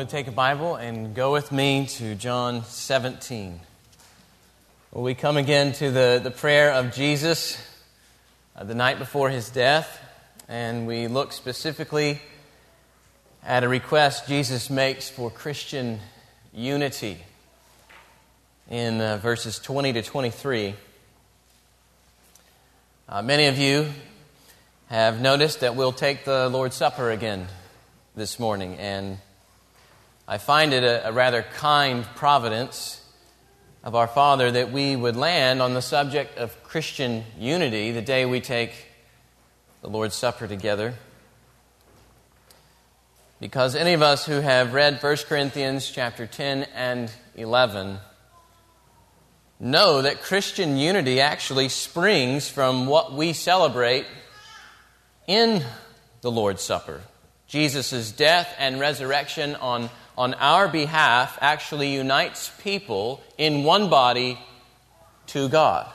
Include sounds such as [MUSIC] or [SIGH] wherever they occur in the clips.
would take a Bible and go with me to John 17. Well, we come again to the, the prayer of Jesus uh, the night before his death, and we look specifically at a request Jesus makes for Christian unity in uh, verses 20 to 23. Uh, many of you have noticed that we'll take the Lord's Supper again this morning, and I find it a, a rather kind providence of our Father that we would land on the subject of Christian unity the day we take the Lord's Supper together. Because any of us who have read 1 Corinthians chapter 10 and 11 know that Christian unity actually springs from what we celebrate in the Lord's Supper. Jesus' death and resurrection on on our behalf actually unites people in one body to God.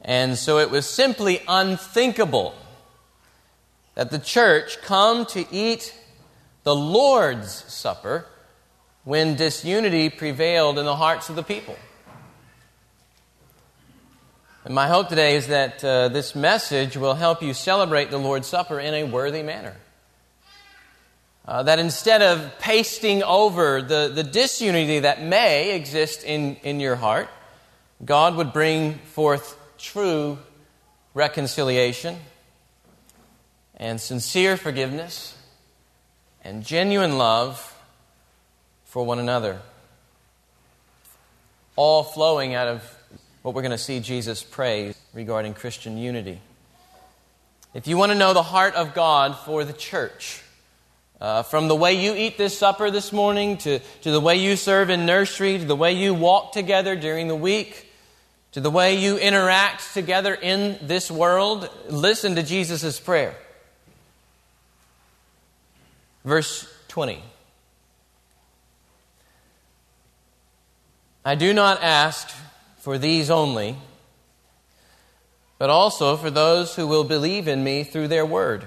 And so it was simply unthinkable that the church come to eat the Lord's Supper when disunity prevailed in the hearts of the people. And my hope today is that uh, this message will help you celebrate the Lord's Supper in a worthy manner. Uh, that instead of pasting over the, the disunity that may exist in, in your heart, God would bring forth true reconciliation and sincere forgiveness and genuine love for one another. All flowing out of what we're going to see Jesus pray regarding Christian unity. If you want to know the heart of God for the church, uh, from the way you eat this supper this morning, to, to the way you serve in nursery, to the way you walk together during the week, to the way you interact together in this world, listen to Jesus' prayer. Verse 20. I do not ask for these only, but also for those who will believe in me through their word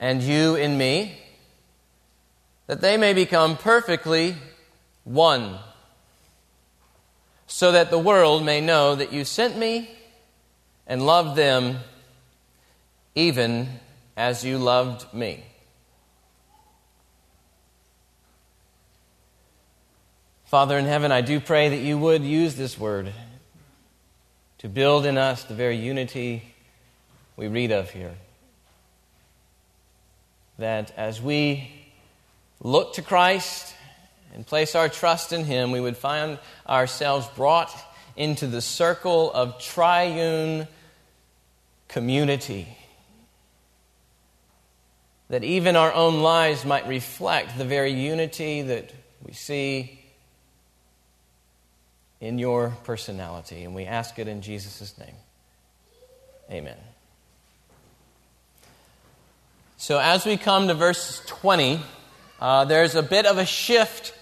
and you in me, that they may become perfectly one, so that the world may know that you sent me and loved them even as you loved me. Father in heaven, I do pray that you would use this word to build in us the very unity we read of here that as we look to Christ and place our trust in Him, we would find ourselves brought into the circle of triune community. That even our own lives might reflect the very unity that we see in your personality. And we ask it in Jesus' name. Amen. So, as we come to verse 20, uh, there's a bit of a shift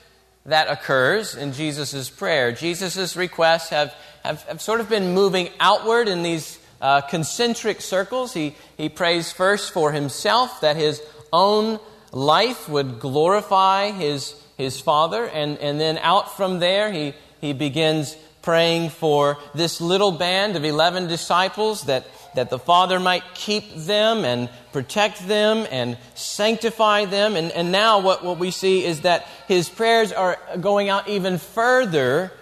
that occurs in Jesus' prayer. Jesus' requests have, have, have, sort of been moving outward in these uh, concentric circles. He, he prays first for himself, that his own life would glorify his, his Father, and, and then out from there, he, he begins praying for this little band of 11 disciples that that the Father might keep them and protect them and sanctify them. And, and now, what, what we see is that his prayers are going out even further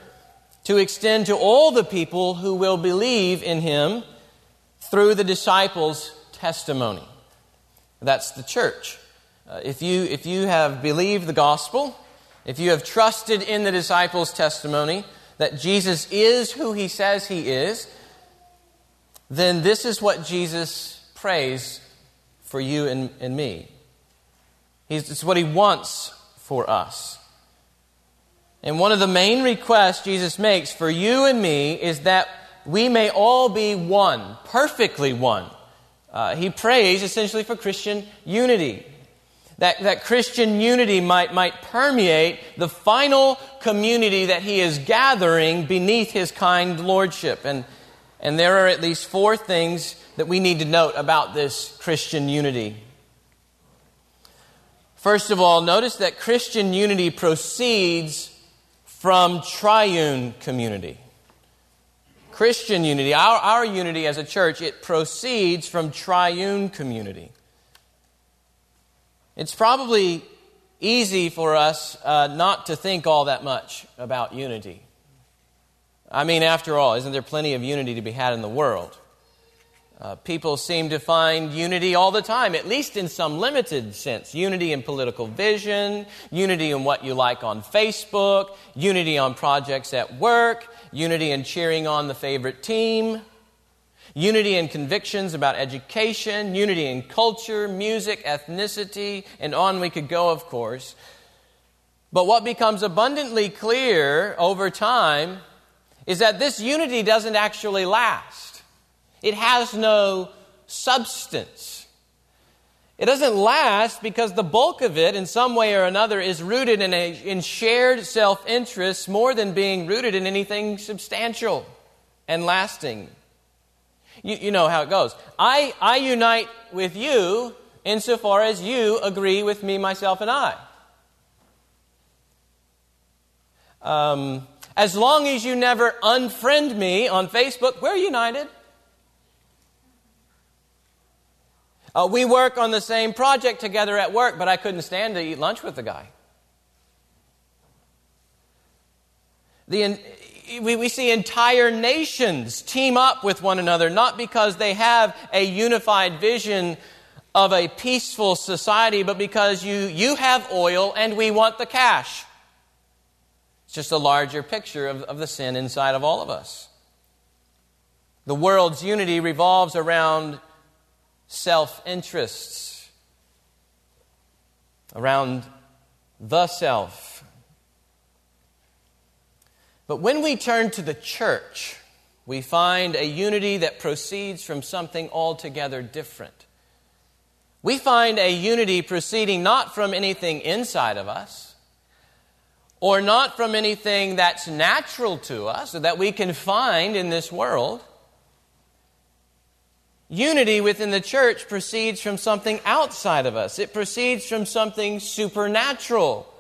to extend to all the people who will believe in him through the disciples' testimony. That's the church. Uh, if, you, if you have believed the gospel, if you have trusted in the disciples' testimony that Jesus is who he says he is, then this is what Jesus prays for you and, and me. He's, it's what He wants for us. And one of the main requests Jesus makes for you and me is that we may all be one, perfectly one. Uh, he prays essentially for Christian unity. That, that Christian unity might, might permeate the final community that he is gathering beneath his kind lordship. And, and there are at least four things that we need to note about this Christian unity. First of all, notice that Christian unity proceeds from triune community. Christian unity, our, our unity as a church, it proceeds from triune community. It's probably easy for us uh, not to think all that much about unity. I mean, after all, isn't there plenty of unity to be had in the world? Uh, people seem to find unity all the time, at least in some limited sense. Unity in political vision, unity in what you like on Facebook, unity on projects at work, unity in cheering on the favorite team, unity in convictions about education, unity in culture, music, ethnicity, and on we could go, of course. But what becomes abundantly clear over time is that this unity doesn't actually last. It has no substance. It doesn't last because the bulk of it, in some way or another, is rooted in, a, in shared self interest more than being rooted in anything substantial and lasting. You, you know how it goes. I, I unite with you insofar as you agree with me, myself, and I. Um, as long as you never unfriend me on Facebook, we're united. Uh, we work on the same project together at work, but I couldn't stand to eat lunch with the guy. The, we, we see entire nations team up with one another, not because they have a unified vision of a peaceful society, but because you, you have oil and we want the cash. It's just a larger picture of, of the sin inside of all of us. The world's unity revolves around self interests, around the self. But when we turn to the church, we find a unity that proceeds from something altogether different. We find a unity proceeding not from anything inside of us, or not from anything that's natural to us, or that we can find in this world Unity within the church proceeds from something outside of us, it proceeds from something supernatural.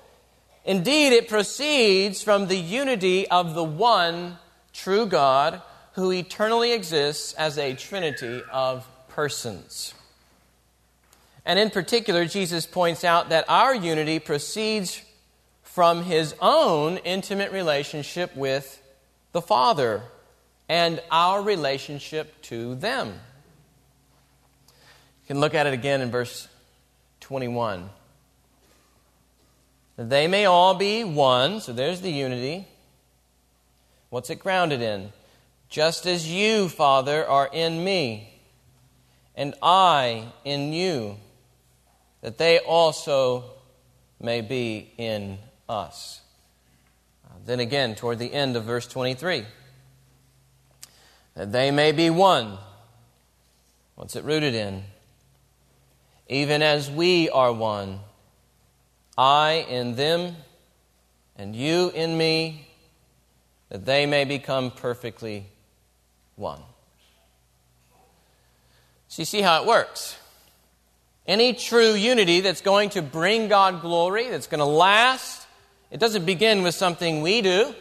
Indeed, it proceeds from the unity of the one true God who eternally exists as a trinity of persons. And in particular, Jesus points out that our unity proceeds from his own intimate relationship with the Father and our relationship to them. You can look at it again in verse 21. That they may all be one, so there's the unity. What's it grounded in? Just as you, Father, are in me, and I in you, that they also may be in us. Uh, then again, toward the end of verse 23, that they may be one. What's it rooted in? even as we are one, I in them, and you in me, that they may become perfectly one. So you see how it works. Any true unity that's going to bring God glory, that's going to last, it doesn't begin with something we do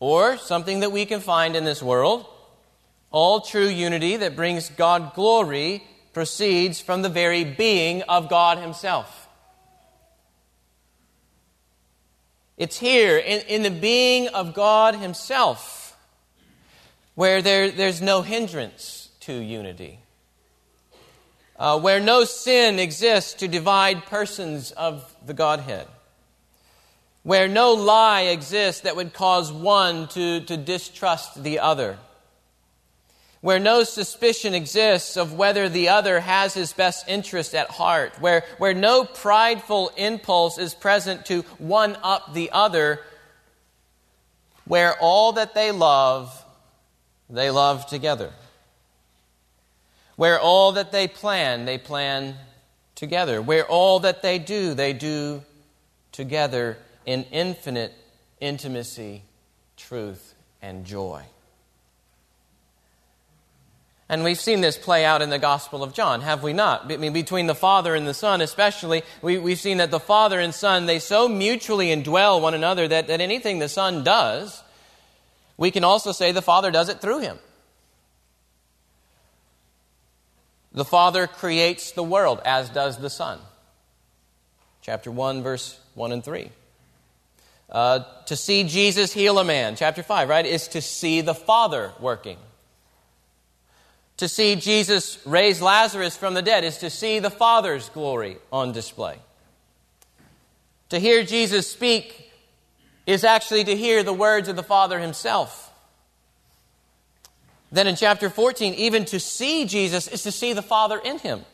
or something that we can find in this world. All true unity that brings God glory proceeds from the very being of God Himself. It's here, in, in the being of God Himself, where there, there's no hindrance to unity, uh, where no sin exists to divide persons of the Godhead, where no lie exists that would cause one to, to distrust the other. Where no suspicion exists of whether the other has his best interest at heart, where, where no prideful impulse is present to one up the other, where all that they love, they love together, where all that they plan, they plan together, where all that they do, they do together in infinite intimacy, truth, and joy. And we've seen this play out in the Gospel of John, have we not? I mean, between the Father and the Son, especially, we, we've seen that the Father and Son, they so mutually indwell one another that, that anything the Son does, we can also say the Father does it through him. The Father creates the world, as does the Son. Chapter 1, verse 1 and 3. Uh, to see Jesus heal a man, chapter 5, right, is to see the Father working. To see Jesus raise Lazarus from the dead is to see the Father's glory on display. To hear Jesus speak is actually to hear the words of the Father himself. Then in chapter 14, even to see Jesus is to see the Father in him.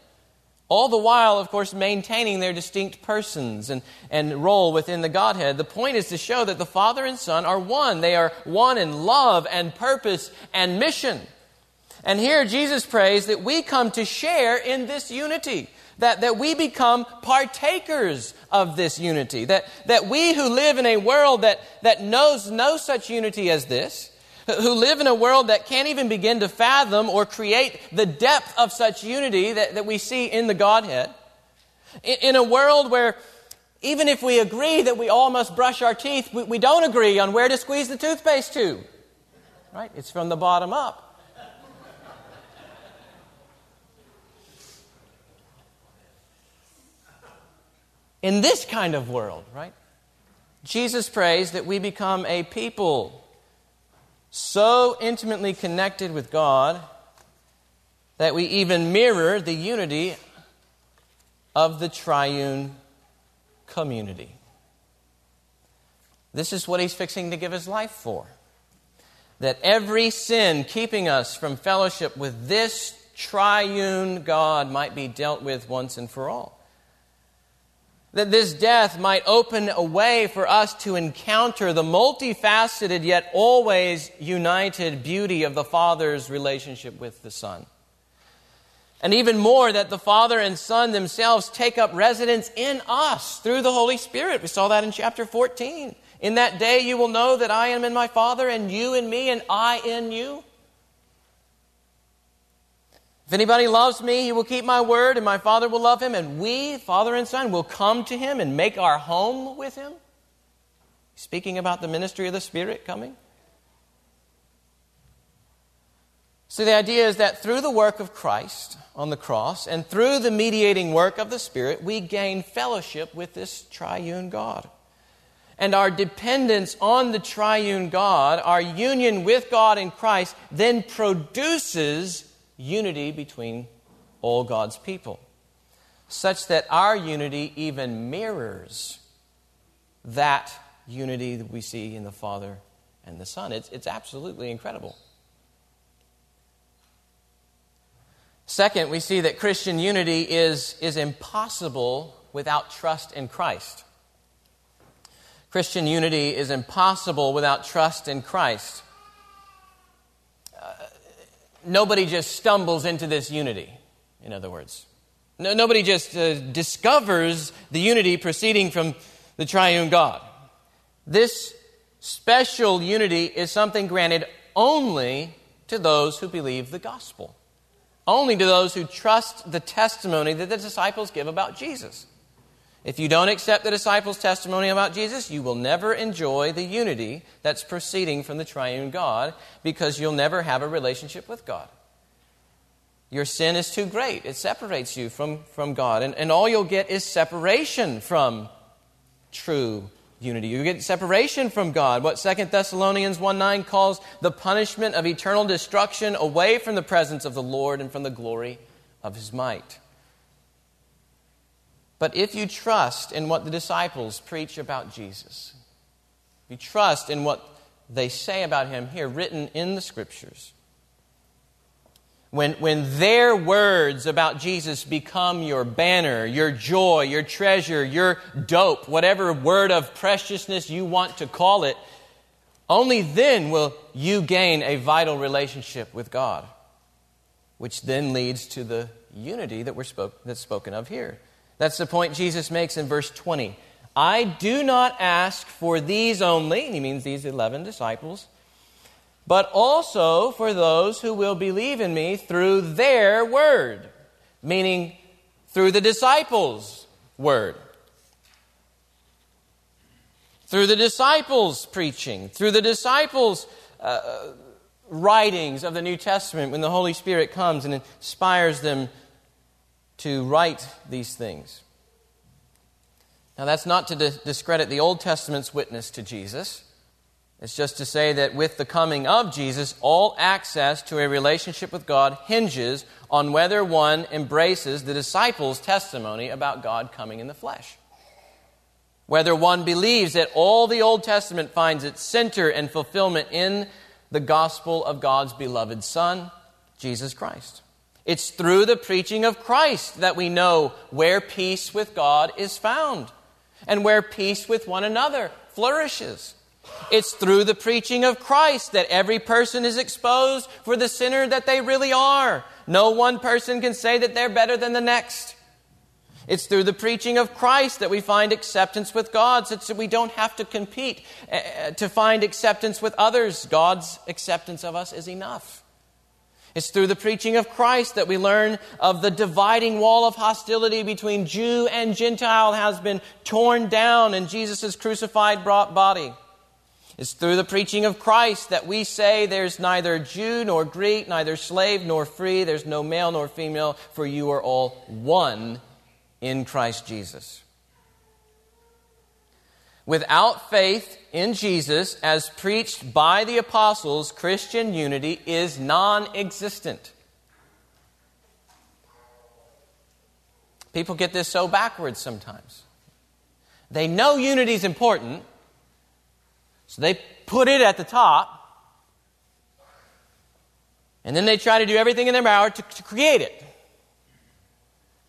All the while, of course, maintaining their distinct persons and, and role within the Godhead. The point is to show that the Father and Son are one. They are one in love and purpose and mission. And here Jesus prays that we come to share in this unity, that, that we become partakers of this unity, that, that we who live in a world that, that knows no such unity as this, who live in a world that can't even begin to fathom or create the depth of such unity that, that we see in the Godhead, in, in a world where even if we agree that we all must brush our teeth, we, we don't agree on where to squeeze the toothpaste to. Right? It's from the bottom up. in this kind of world, right? Jesus prays that we become a people so intimately connected with God that we even mirror the unity of the triune community. This is what he's fixing to give his life for. That every sin keeping us from fellowship with this triune God might be dealt with once and for all that this death might open a way for us to encounter the multifaceted yet always united beauty of the Father's relationship with the Son. And even more, that the Father and Son themselves take up residence in us through the Holy Spirit. We saw that in chapter 14. In that day you will know that I am in my Father, and you in me, and I in you. If anybody loves me, he will keep my word, and my Father will love him, and we, Father and Son, will come to him and make our home with him. Speaking about the ministry of the Spirit coming. So the idea is that through the work of Christ on the cross and through the mediating work of the Spirit, we gain fellowship with this triune God. And our dependence on the triune God, our union with God in Christ, then produces unity between all God's people, such that our unity even mirrors that unity that we see in the Father and the Son. It's, it's absolutely incredible. Second, we see that Christian unity is, is impossible without trust in Christ. Christian unity is impossible without trust in Christ nobody just stumbles into this unity, in other words. No, nobody just uh, discovers the unity proceeding from the triune God. This special unity is something granted only to those who believe the gospel, only to those who trust the testimony that the disciples give about Jesus. If you don't accept the disciples' testimony about Jesus, you will never enjoy the unity that's proceeding from the triune God because you'll never have a relationship with God. Your sin is too great. It separates you from, from God. And, and all you'll get is separation from true unity. You get separation from God. What 2 Thessalonians 1 9 calls the punishment of eternal destruction away from the presence of the Lord and from the glory of his might. But if you trust in what the disciples preach about Jesus, you trust in what they say about him here, written in the scriptures, when, when their words about Jesus become your banner, your joy, your treasure, your dope, whatever word of preciousness you want to call it, only then will you gain a vital relationship with God, which then leads to the unity that we're spoke, that's spoken of here. That's the point Jesus makes in verse 20. I do not ask for these only, he means these 11 disciples but also for those who will believe in me through their word, meaning through the disciples' word. Through the disciples' preaching, through the disciples' uh, writings of the New Testament, when the Holy Spirit comes and inspires them to write these things. Now, that's not to discredit the Old Testament's witness to Jesus. It's just to say that with the coming of Jesus, all access to a relationship with God hinges on whether one embraces the disciples' testimony about God coming in the flesh. Whether one believes that all the Old Testament finds its center and fulfillment in the gospel of God's beloved Son, Jesus Christ. It's through the preaching of Christ that we know where peace with God is found and where peace with one another flourishes. It's through the preaching of Christ that every person is exposed for the sinner that they really are. No one person can say that they're better than the next. It's through the preaching of Christ that we find acceptance with God, so that we don't have to compete uh, to find acceptance with others. God's acceptance of us is enough. It's through the preaching of Christ that we learn of the dividing wall of hostility between Jew and Gentile has been torn down in Jesus' crucified body. It's through the preaching of Christ that we say there's neither Jew nor Greek, neither slave nor free, there's no male nor female, for you are all one in Christ Jesus. Without faith in Jesus, as preached by the apostles, Christian unity is non existent. People get this so backwards sometimes. They know unity is important, so they put it at the top, and then they try to do everything in their power to, to create it.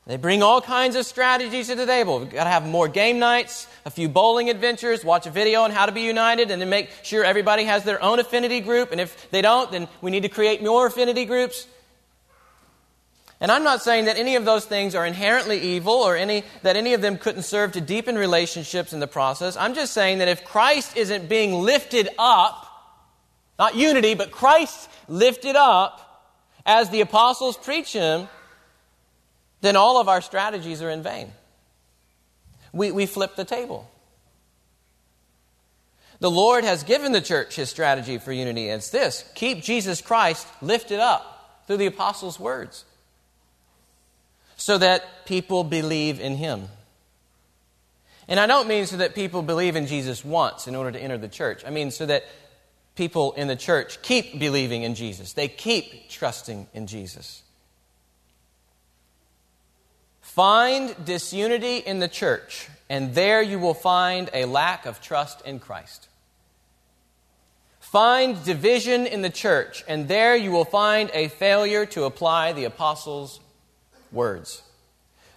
They bring all kinds of strategies to the table. We've got to have more game nights, a few bowling adventures, watch a video on how to be united, and then make sure everybody has their own affinity group. And if they don't, then we need to create more affinity groups. And I'm not saying that any of those things are inherently evil or any, that any of them couldn't serve to deepen relationships in the process. I'm just saying that if Christ isn't being lifted up, not unity, but Christ lifted up as the apostles preach him, then all of our strategies are in vain. We, we flip the table. The Lord has given the church his strategy for unity. It's this keep Jesus Christ lifted up through the apostles' words so that people believe in him. And I don't mean so that people believe in Jesus once in order to enter the church. I mean so that people in the church keep believing in Jesus, they keep trusting in Jesus. Find disunity in the church, and there you will find a lack of trust in Christ. Find division in the church, and there you will find a failure to apply the apostles' words.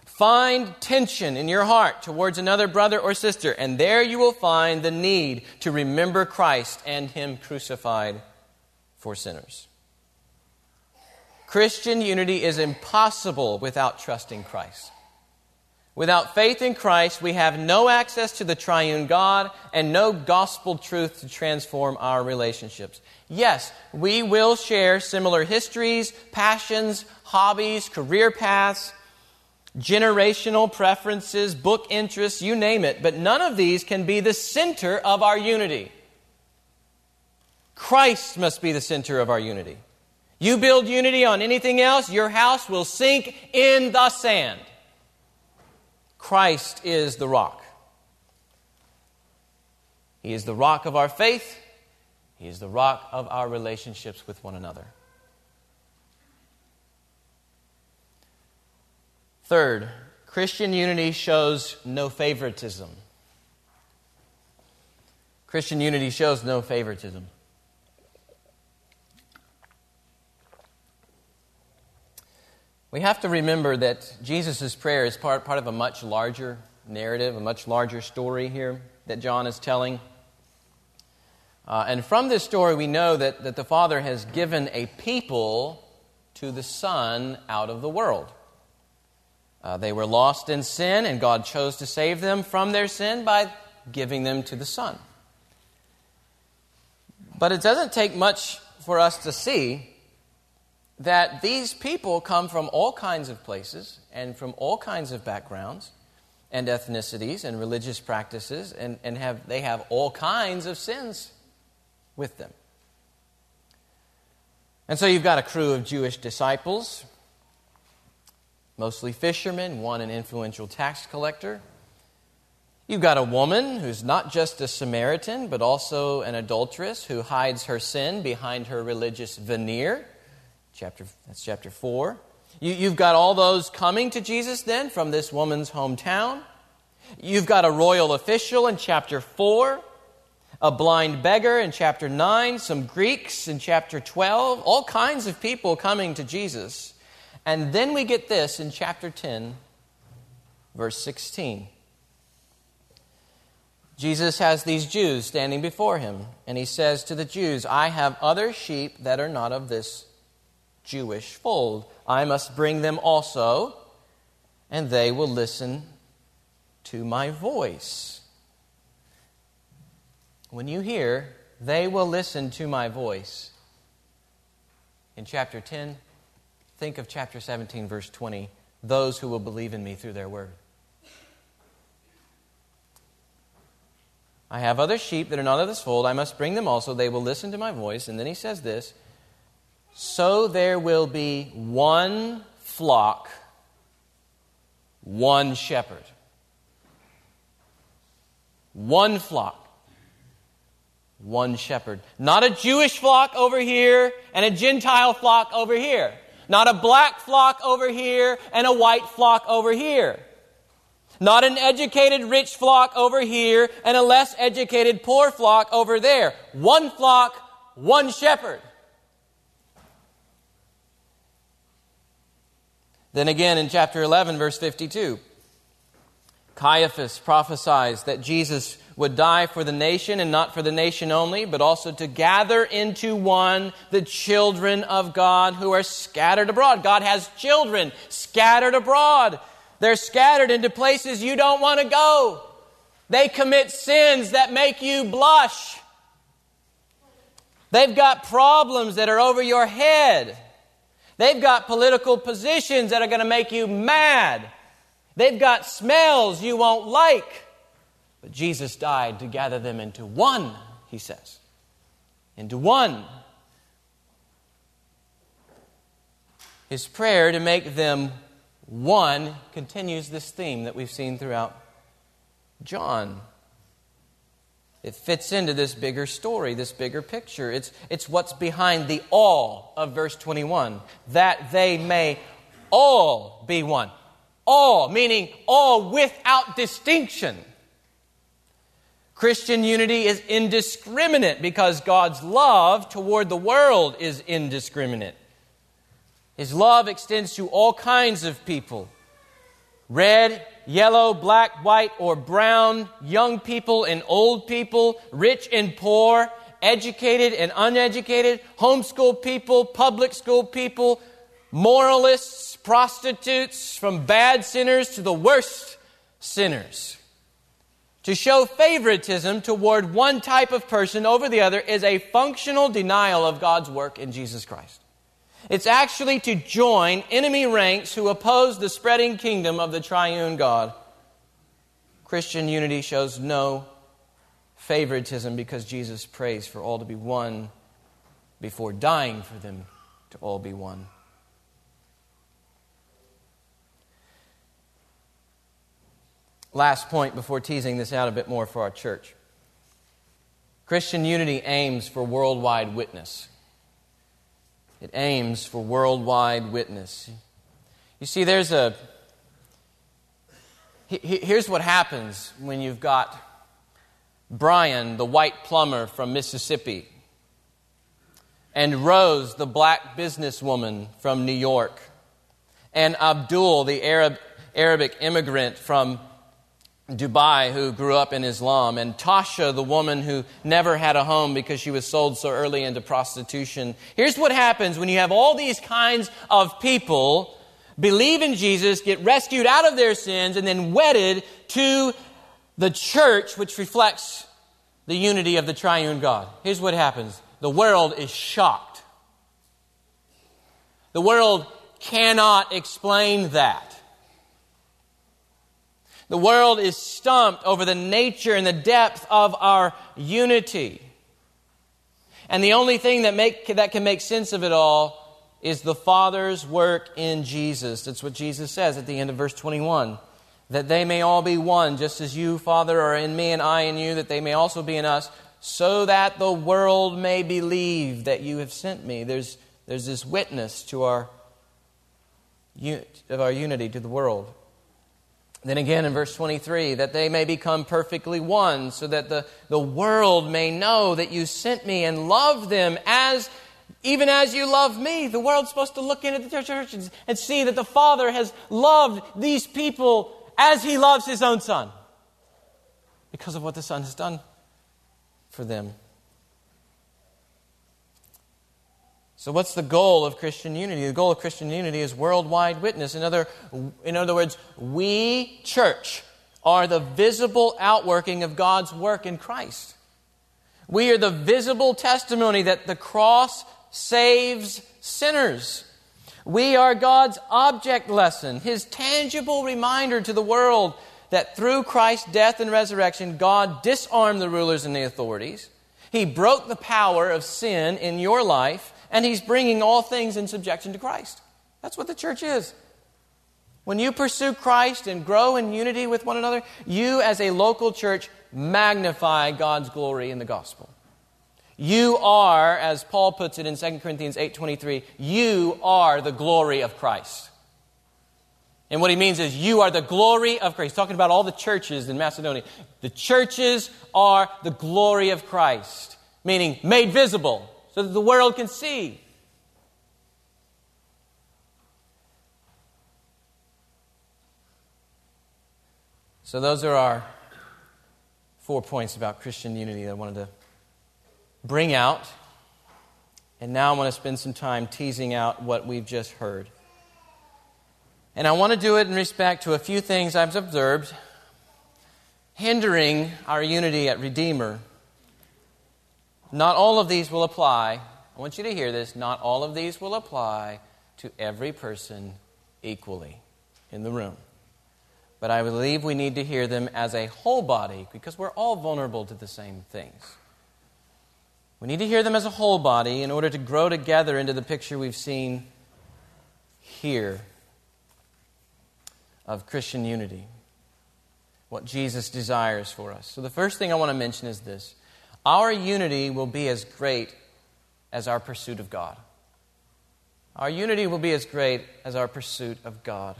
Find tension in your heart towards another brother or sister, and there you will find the need to remember Christ and Him crucified for sinners. Christian unity is impossible without trusting Christ. Without faith in Christ, we have no access to the triune God and no gospel truth to transform our relationships. Yes, we will share similar histories, passions, hobbies, career paths, generational preferences, book interests, you name it, but none of these can be the center of our unity. Christ must be the center of our unity. You build unity on anything else, your house will sink in the sand. Christ is the rock. He is the rock of our faith. He is the rock of our relationships with one another. Third, Christian unity shows no favoritism. Christian unity shows no favoritism. We have to remember that Jesus' prayer is part, part of a much larger narrative, a much larger story here that John is telling. Uh, and from this story, we know that, that the Father has given a people to the Son out of the world. Uh, they were lost in sin, and God chose to save them from their sin by giving them to the Son. But it doesn't take much for us to see that these people come from all kinds of places and from all kinds of backgrounds and ethnicities and religious practices, and, and have, they have all kinds of sins with them. And so you've got a crew of Jewish disciples, mostly fishermen, one an influential tax collector. You've got a woman who's not just a Samaritan, but also an adulteress who hides her sin behind her religious veneer. Chapter, that's chapter 4. You, you've got all those coming to Jesus then from this woman's hometown. You've got a royal official in chapter 4, a blind beggar in chapter 9, some Greeks in chapter 12, all kinds of people coming to Jesus. And then we get this in chapter 10, verse 16. Jesus has these Jews standing before him, and he says to the Jews, I have other sheep that are not of this Jewish fold. I must bring them also, and they will listen to my voice. When you hear, they will listen to my voice. In chapter 10, think of chapter 17, verse 20 those who will believe in me through their word. I have other sheep that are not of this fold. I must bring them also. They will listen to my voice. And then he says this So there will be one flock, one shepherd. One flock, one shepherd. Not a Jewish flock over here and a Gentile flock over here. Not a black flock over here and a white flock over here. Not an educated rich flock over here and a less educated poor flock over there. One flock, one shepherd. Then again in chapter 11, verse 52, Caiaphas prophesies that Jesus would die for the nation and not for the nation only, but also to gather into one the children of God who are scattered abroad. God has children scattered abroad. They're scattered into places you don't want to go. They commit sins that make you blush. They've got problems that are over your head. They've got political positions that are going to make you mad. They've got smells you won't like. But Jesus died to gather them into one, he says. Into one. His prayer to make them one continues this theme that we've seen throughout John. It fits into this bigger story, this bigger picture. It's, it's what's behind the all of verse 21 that they may all be one. All, meaning all without distinction. Christian unity is indiscriminate because God's love toward the world is indiscriminate. His love extends to all kinds of people red, yellow, black, white, or brown, young people and old people, rich and poor, educated and uneducated, homeschool people, public school people, moralists, prostitutes, from bad sinners to the worst sinners. To show favoritism toward one type of person over the other is a functional denial of God's work in Jesus Christ. It's actually to join enemy ranks who oppose the spreading kingdom of the triune God. Christian unity shows no favoritism because Jesus prays for all to be one before dying for them to all be one. Last point before teasing this out a bit more for our church Christian unity aims for worldwide witness. It aims for worldwide witness. You see, there's a. Here's what happens when you've got Brian, the white plumber from Mississippi, and Rose, the black businesswoman from New York, and Abdul, the Arab, Arabic immigrant from Dubai who grew up in Islam, and Tasha, the woman who never had a home because she was sold so early into prostitution. Here's what happens when you have all these kinds of people believe in Jesus, get rescued out of their sins, and then wedded to the church, which reflects the unity of the triune God. Here's what happens the world is shocked. The world cannot explain that. The world is stumped over the nature and the depth of our unity. And the only thing that, make, that can make sense of it all is the Father's work in Jesus. That's what Jesus says at the end of verse 21. That they may all be one, just as you, Father, are in me and I in you, that they may also be in us, so that the world may believe that you have sent me. There's, there's this witness to our, of our unity to the world. Then again in verse 23, that they may become perfectly one, so that the, the world may know that you sent me and love them as even as you love me. The world's supposed to look into the church and, and see that the Father has loved these people as he loves his own Son because of what the Son has done for them. So, what's the goal of Christian unity? The goal of Christian unity is worldwide witness. In other, in other words, we, church, are the visible outworking of God's work in Christ. We are the visible testimony that the cross saves sinners. We are God's object lesson, His tangible reminder to the world that through Christ's death and resurrection, God disarmed the rulers and the authorities. He broke the power of sin in your life and he's bringing all things in subjection to Christ. That's what the church is. When you pursue Christ and grow in unity with one another, you as a local church magnify God's glory in the gospel. You are, as Paul puts it in 2 Corinthians 8:23, you are the glory of Christ. And what he means is you are the glory of Christ. He's talking about all the churches in Macedonia. The churches are the glory of Christ, meaning made visible so that the world can see. So, those are our four points about Christian unity that I wanted to bring out. And now I want to spend some time teasing out what we've just heard. And I want to do it in respect to a few things I've observed hindering our unity at Redeemer not all of these will apply. I want you to hear this. Not all of these will apply to every person equally in the room. But I believe we need to hear them as a whole body because we're all vulnerable to the same things. We need to hear them as a whole body in order to grow together into the picture we've seen here of Christian unity, what Jesus desires for us. So, the first thing I want to mention is this our unity will be as great as our pursuit of God. Our unity will be as great as our pursuit of God.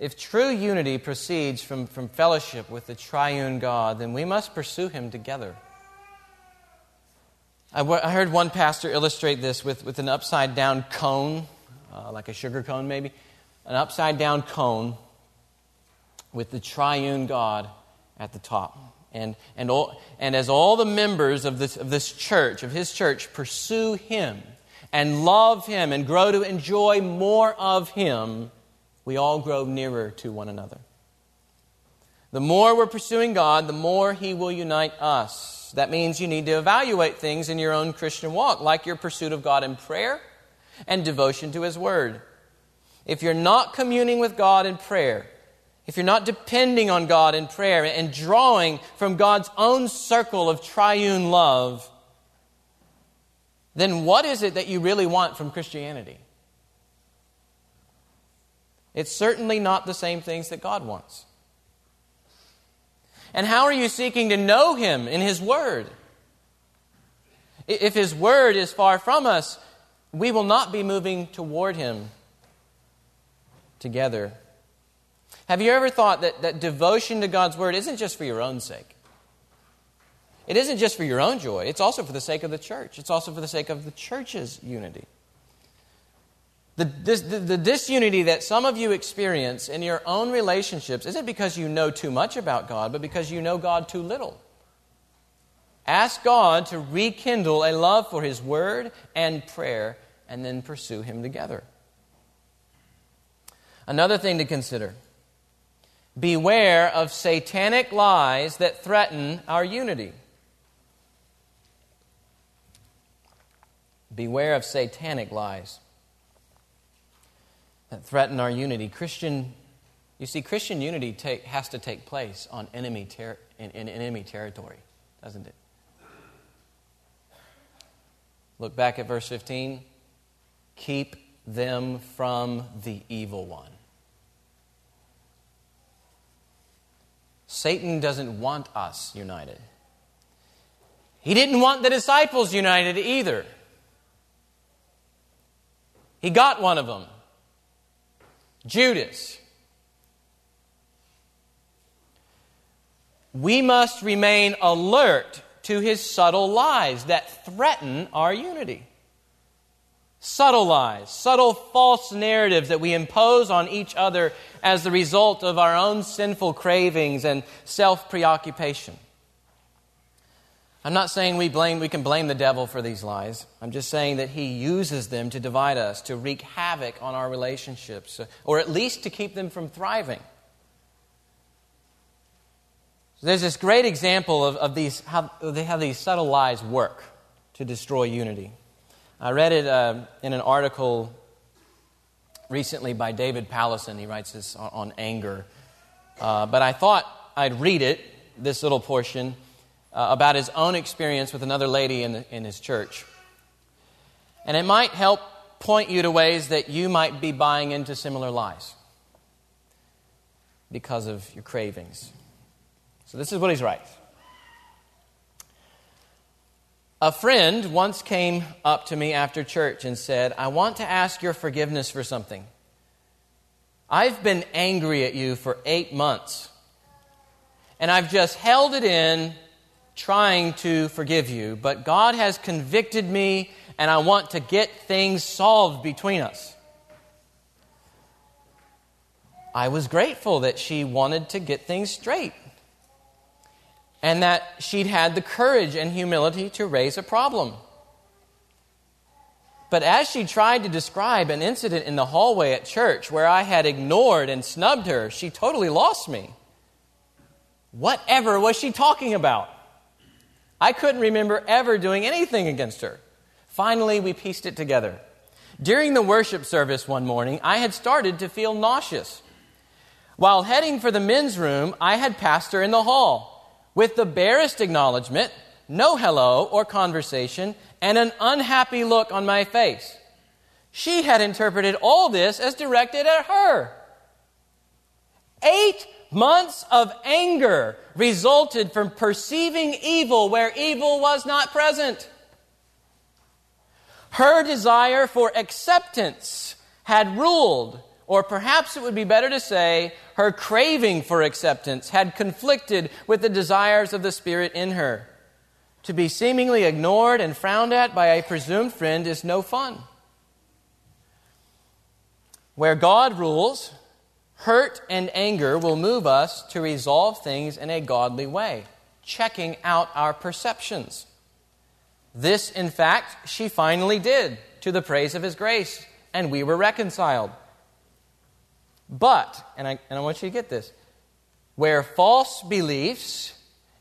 If true unity proceeds from, from fellowship with the triune God, then we must pursue Him together. I, w- I heard one pastor illustrate this with, with an upside down cone, uh, like a sugar cone maybe, an upside down cone with the triune God at the top. And, and, all, and as all the members of this, of this church, of his church, pursue him and love him and grow to enjoy more of him, we all grow nearer to one another. The more we're pursuing God, the more he will unite us. That means you need to evaluate things in your own Christian walk, like your pursuit of God in prayer and devotion to his word. If you're not communing with God in prayer, if you're not depending on God in prayer and drawing from God's own circle of triune love, then what is it that you really want from Christianity? It's certainly not the same things that God wants. And how are you seeking to know Him in His Word? If His Word is far from us, we will not be moving toward Him together. Have you ever thought that, that devotion to God's Word isn't just for your own sake? It isn't just for your own joy, it's also for the sake of the church. It's also for the sake of the church's unity. The, this, the, the disunity that some of you experience in your own relationships isn't because you know too much about God, but because you know God too little. Ask God to rekindle a love for His Word and prayer, and then pursue Him together. Another thing to consider beware of satanic lies that threaten our unity. Beware of satanic lies that threaten our unity. Christian, you see, Christian unity take, has to take place on enemy ter- in, in enemy territory, doesn't it? Look back at verse 15. Keep them from the evil one. Satan doesn't want us united. He didn't want the disciples united either. He got one of them. Judas. We must remain alert to his subtle lies that threaten our unity. Subtle lies, subtle false narratives that we impose on each other as the result of our own sinful cravings and self preoccupation. I'm not saying we, blame, we can blame the devil for these lies. I'm just saying that he uses them to divide us, to wreak havoc on our relationships, or at least to keep them from thriving. So There's this great example of, of these, how, how these subtle lies work to destroy unity. I read it uh, in an article recently by David Powlison. He writes this on, on anger. Uh, but I thought I'd read it, this little portion uh, about his own experience with another lady in, the, in his church. And it might help point you to ways that you might be buying into similar lies because of your cravings. So, this is what he's writes. A friend once came up to me after church and said, I want to ask your forgiveness for something. I've been angry at you for eight months, and I've just held it in trying to forgive you, but God has convicted me and I want to get things solved between us. I was grateful that she wanted to get things straight and that she'd had the courage and humility to raise a problem. But as she tried to describe an incident in the hallway at church where I had ignored and snubbed her, she totally lost me. Whatever was she talking about? I couldn't remember ever doing anything against her. Finally, we pieced it together. During the worship service one morning, I had started to feel nauseous. While heading for the men's room, I had passed her in the hall with the barest acknowledgement, no hello or conversation, and an unhappy look on my face. She had interpreted all this as directed at her. Eight months of anger resulted from perceiving evil where evil was not present. Her desire for acceptance had ruled, or perhaps it would be better to say, her craving for acceptance had conflicted with the desires of the Spirit in her. To be seemingly ignored and frowned at by a presumed friend is no fun. Where God rules, Hurt and anger will move us to resolve things in a godly way, checking out our perceptions. This, in fact, she finally did to the praise of His grace, and we were reconciled. But, and I, and I want you to get this, where false beliefs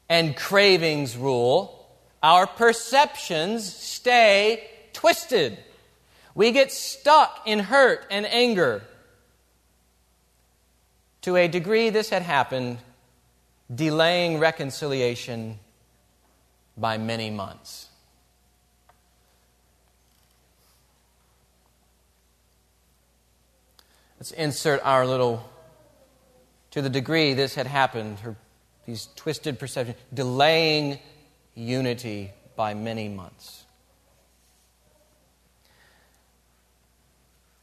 and cravings rule, our perceptions stay twisted. We get stuck in hurt and anger to a degree, this had happened, delaying reconciliation by many months. Let's insert our little, to the degree this had happened, her, these twisted perceptions, delaying unity by many months.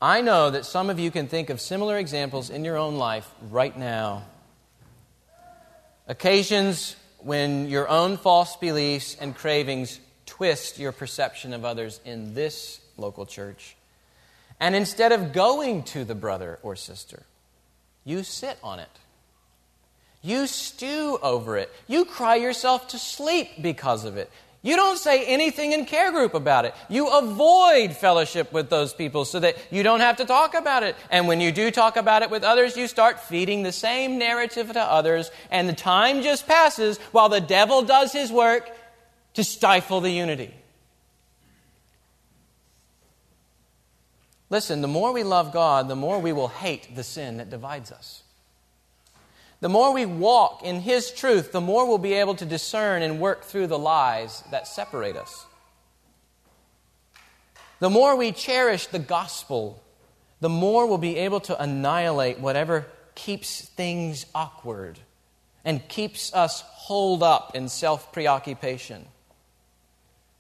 I know that some of you can think of similar examples in your own life right now. Occasions when your own false beliefs and cravings twist your perception of others in this local church. And instead of going to the brother or sister, you sit on it. You stew over it. You cry yourself to sleep because of it. You don't say anything in care group about it. You avoid fellowship with those people so that you don't have to talk about it. And when you do talk about it with others, you start feeding the same narrative to others, and the time just passes while the devil does his work to stifle the unity. Listen, the more we love God, the more we will hate the sin that divides us. The more we walk in His truth, the more we'll be able to discern and work through the lies that separate us. The more we cherish the gospel, the more we'll be able to annihilate whatever keeps things awkward and keeps us holed up in self preoccupation.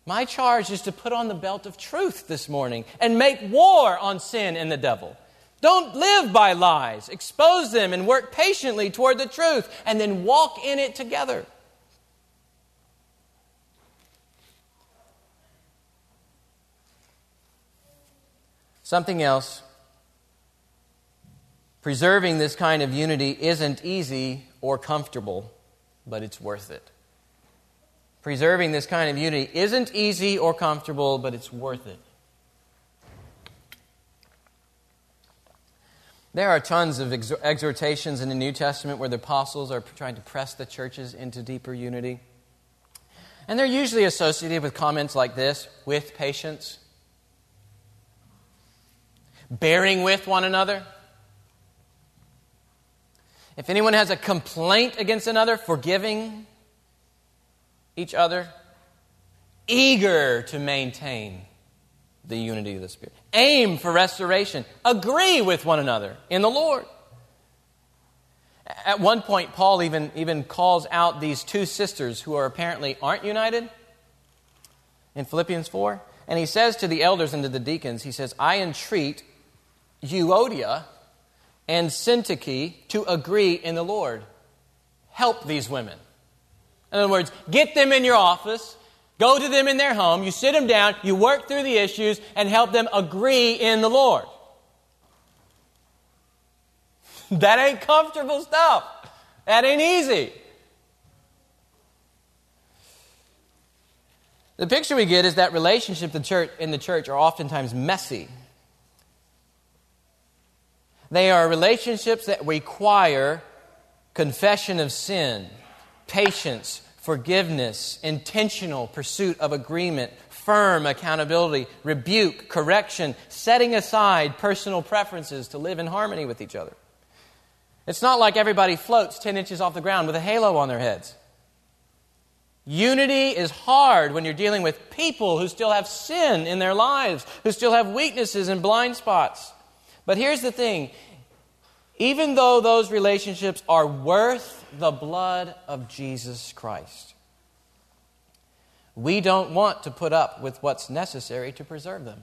My charge is to put on the belt of truth this morning and make war on sin and the devil. Don't live by lies. Expose them and work patiently toward the truth, and then walk in it together. Something else. Preserving this kind of unity isn't easy or comfortable, but it's worth it. Preserving this kind of unity isn't easy or comfortable, but it's worth it. There are tons of exhortations in the New Testament where the apostles are trying to press the churches into deeper unity. And they're usually associated with comments like this with patience, bearing with one another. If anyone has a complaint against another, forgiving each other, eager to maintain the unity of the Spirit. Aim for restoration. Agree with one another in the Lord. At one point, Paul even, even calls out these two sisters who are apparently aren't united in Philippians 4. And he says to the elders and to the deacons, he says, I entreat Euodia and Syntyche to agree in the Lord. Help these women. In other words, get them in your office Go to them in their home, you sit them down, you work through the issues, and help them agree in the Lord. [LAUGHS] that ain't comfortable stuff. That ain't easy. The picture we get is that relationships in the church are oftentimes messy. They are relationships that require confession of sin, patience, forgiveness, intentional pursuit of agreement, firm accountability, rebuke, correction, setting aside personal preferences to live in harmony with each other. It's not like everybody floats 10 inches off the ground with a halo on their heads. Unity is hard when you're dealing with people who still have sin in their lives, who still have weaknesses and blind spots. But here's the thing even though those relationships are worth the blood of Jesus Christ, we don't want to put up with what's necessary to preserve them.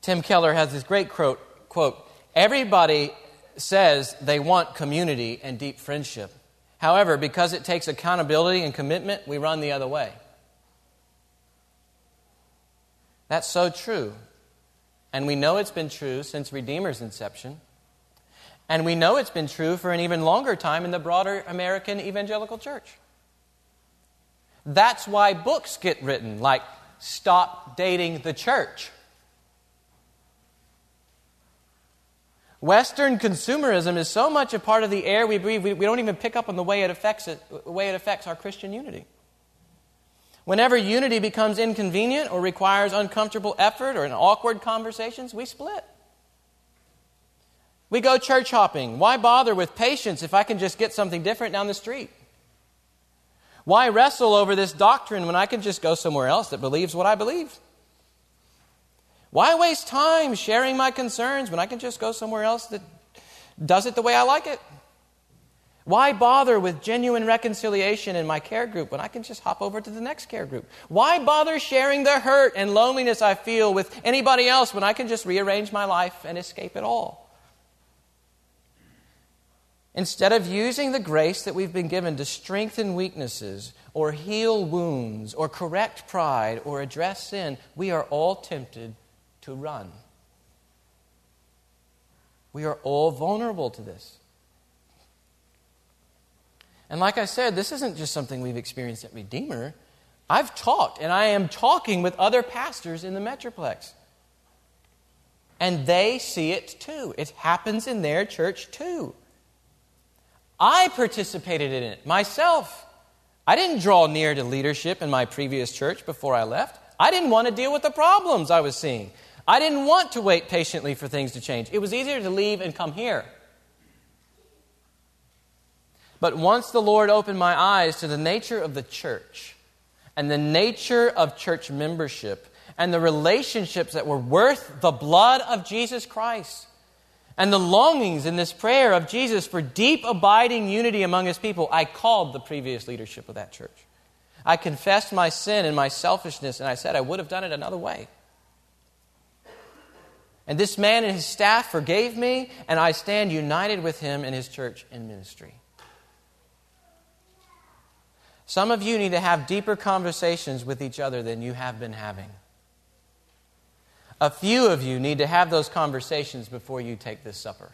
Tim Keller has this great quote, quote Everybody says they want community and deep friendship. However, because it takes accountability and commitment, we run the other way. That's so true. And we know it's been true since Redeemer's inception. And we know it's been true for an even longer time in the broader American evangelical church. That's why books get written like Stop Dating the Church. Western consumerism is so much a part of the air we breathe, we, we don't even pick up on the way it affects it, the way it affects our Christian unity. Whenever unity becomes inconvenient or requires uncomfortable effort or an awkward conversations, we split. We go church hopping. Why bother with patience if I can just get something different down the street? Why wrestle over this doctrine when I can just go somewhere else that believes what I believe? Why waste time sharing my concerns when I can just go somewhere else that does it the way I like it? Why bother with genuine reconciliation in my care group when I can just hop over to the next care group? Why bother sharing the hurt and loneliness I feel with anybody else when I can just rearrange my life and escape it all? Instead of using the grace that we've been given to strengthen weaknesses, or heal wounds, or correct pride, or address sin, we are all tempted to run. We are all vulnerable to this. And like I said, this isn't just something we've experienced at Redeemer. I've talked, and I am talking with other pastors in the Metroplex. And they see it too. It happens in their church too. I participated in it myself. I didn't draw near to leadership in my previous church before I left. I didn't want to deal with the problems I was seeing. I didn't want to wait patiently for things to change. It was easier to leave and come here. But once the Lord opened my eyes to the nature of the church and the nature of church membership and the relationships that were worth the blood of Jesus Christ, and the longings in this prayer of Jesus for deep, abiding unity among his people, I called the previous leadership of that church. I confessed my sin and my selfishness, and I said I would have done it another way. And this man and his staff forgave me, and I stand united with him in his church and ministry. Some of you need to have deeper conversations with each other than you have been having. A few of you need to have those conversations before you take this supper.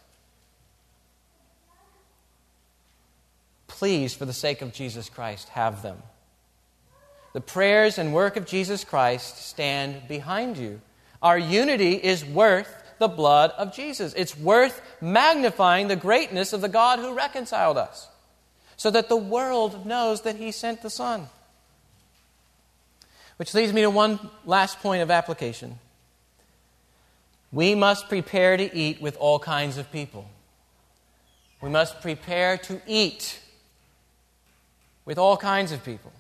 Please, for the sake of Jesus Christ, have them. The prayers and work of Jesus Christ stand behind you. Our unity is worth the blood of Jesus. It's worth magnifying the greatness of the God who reconciled us so that the world knows that He sent the Son. Which leads me to one last point of application. We must prepare to eat with all kinds of people. We must prepare to eat with all kinds of people.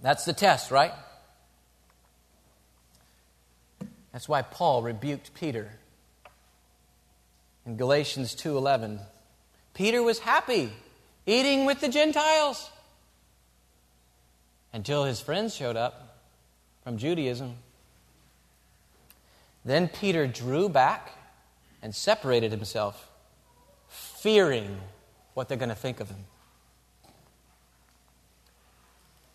That's the test, right? That's why Paul rebuked Peter in Galatians 2:11. Peter was happy eating with the Gentiles until his friends showed up from Judaism. Then Peter drew back and separated himself, fearing what they're going to think of him.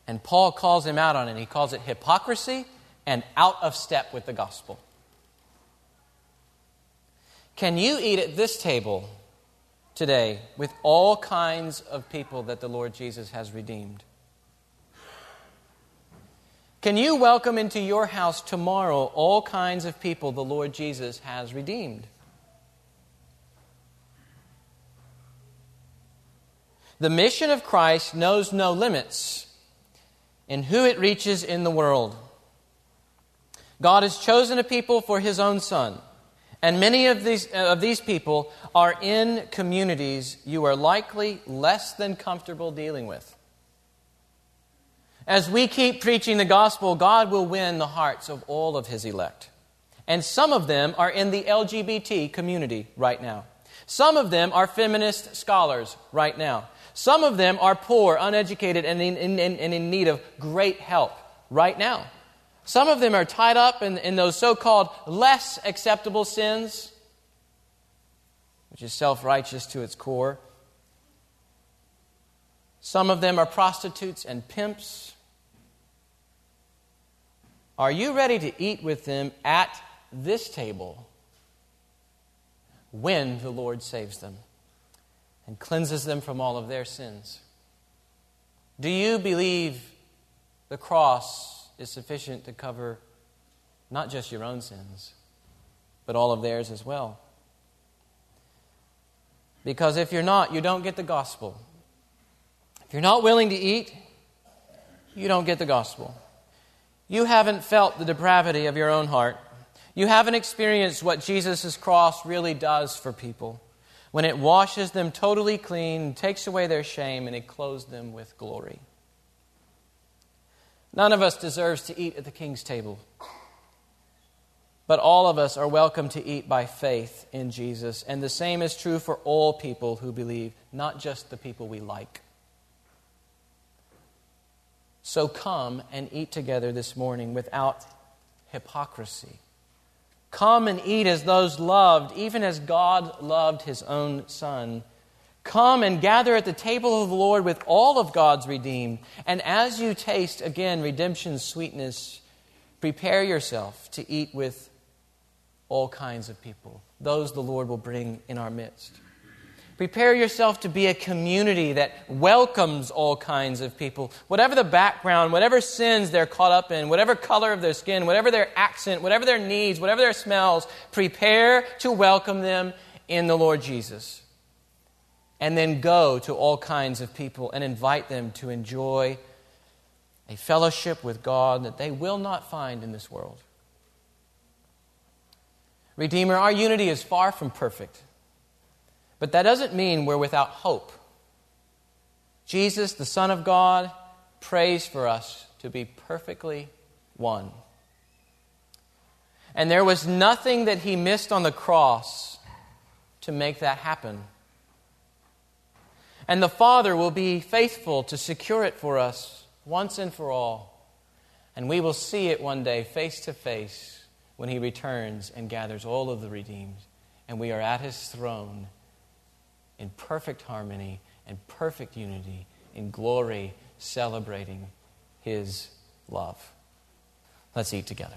And Paul calls him out on it. He calls it hypocrisy and out of step with the gospel. Can you eat at this table today with all kinds of people that the Lord Jesus has redeemed? Can you welcome into your house tomorrow all kinds of people the Lord Jesus has redeemed? The mission of Christ knows no limits in who it reaches in the world. God has chosen a people for his own Son, and many of these, uh, of these people are in communities you are likely less than comfortable dealing with. As we keep preaching the gospel, God will win the hearts of all of his elect. And some of them are in the LGBT community right now. Some of them are feminist scholars right now. Some of them are poor, uneducated, and in, in, in, in need of great help right now. Some of them are tied up in, in those so called less acceptable sins, which is self righteous to its core. Some of them are prostitutes and pimps. Are you ready to eat with them at this table when the Lord saves them and cleanses them from all of their sins? Do you believe the cross is sufficient to cover not just your own sins, but all of theirs as well? Because if you're not, you don't get the gospel. If you're not willing to eat, you don't get the gospel. You haven't felt the depravity of your own heart. You haven't experienced what Jesus' cross really does for people when it washes them totally clean, takes away their shame, and it clothes them with glory. None of us deserves to eat at the king's table. But all of us are welcome to eat by faith in Jesus. And the same is true for all people who believe, not just the people we like. So come and eat together this morning without hypocrisy, Come and eat as those loved, even as God loved his own Son. Come and gather at the table of the Lord with all of God's redeemed. And as you taste again redemption's sweetness, prepare yourself to eat with all kinds of people, those the Lord will bring in our midst. Prepare yourself to be a community that welcomes all kinds of people, whatever the background, whatever sins they're caught up in, whatever color of their skin, whatever their accent, whatever their needs, whatever their smells. Prepare to welcome them in the Lord Jesus. And then go to all kinds of people and invite them to enjoy a fellowship with God that they will not find in this world. Redeemer, our unity is far from perfect. But that doesn't mean we're without hope. Jesus, the Son of God, prays for us to be perfectly one. And there was nothing that he missed on the cross to make that happen. And the Father will be faithful to secure it for us once and for all. And we will see it one day face to face when he returns and gathers all of the redeemed. And we are at his throne in perfect harmony and perfect unity, in glory, celebrating His love. Let's eat together.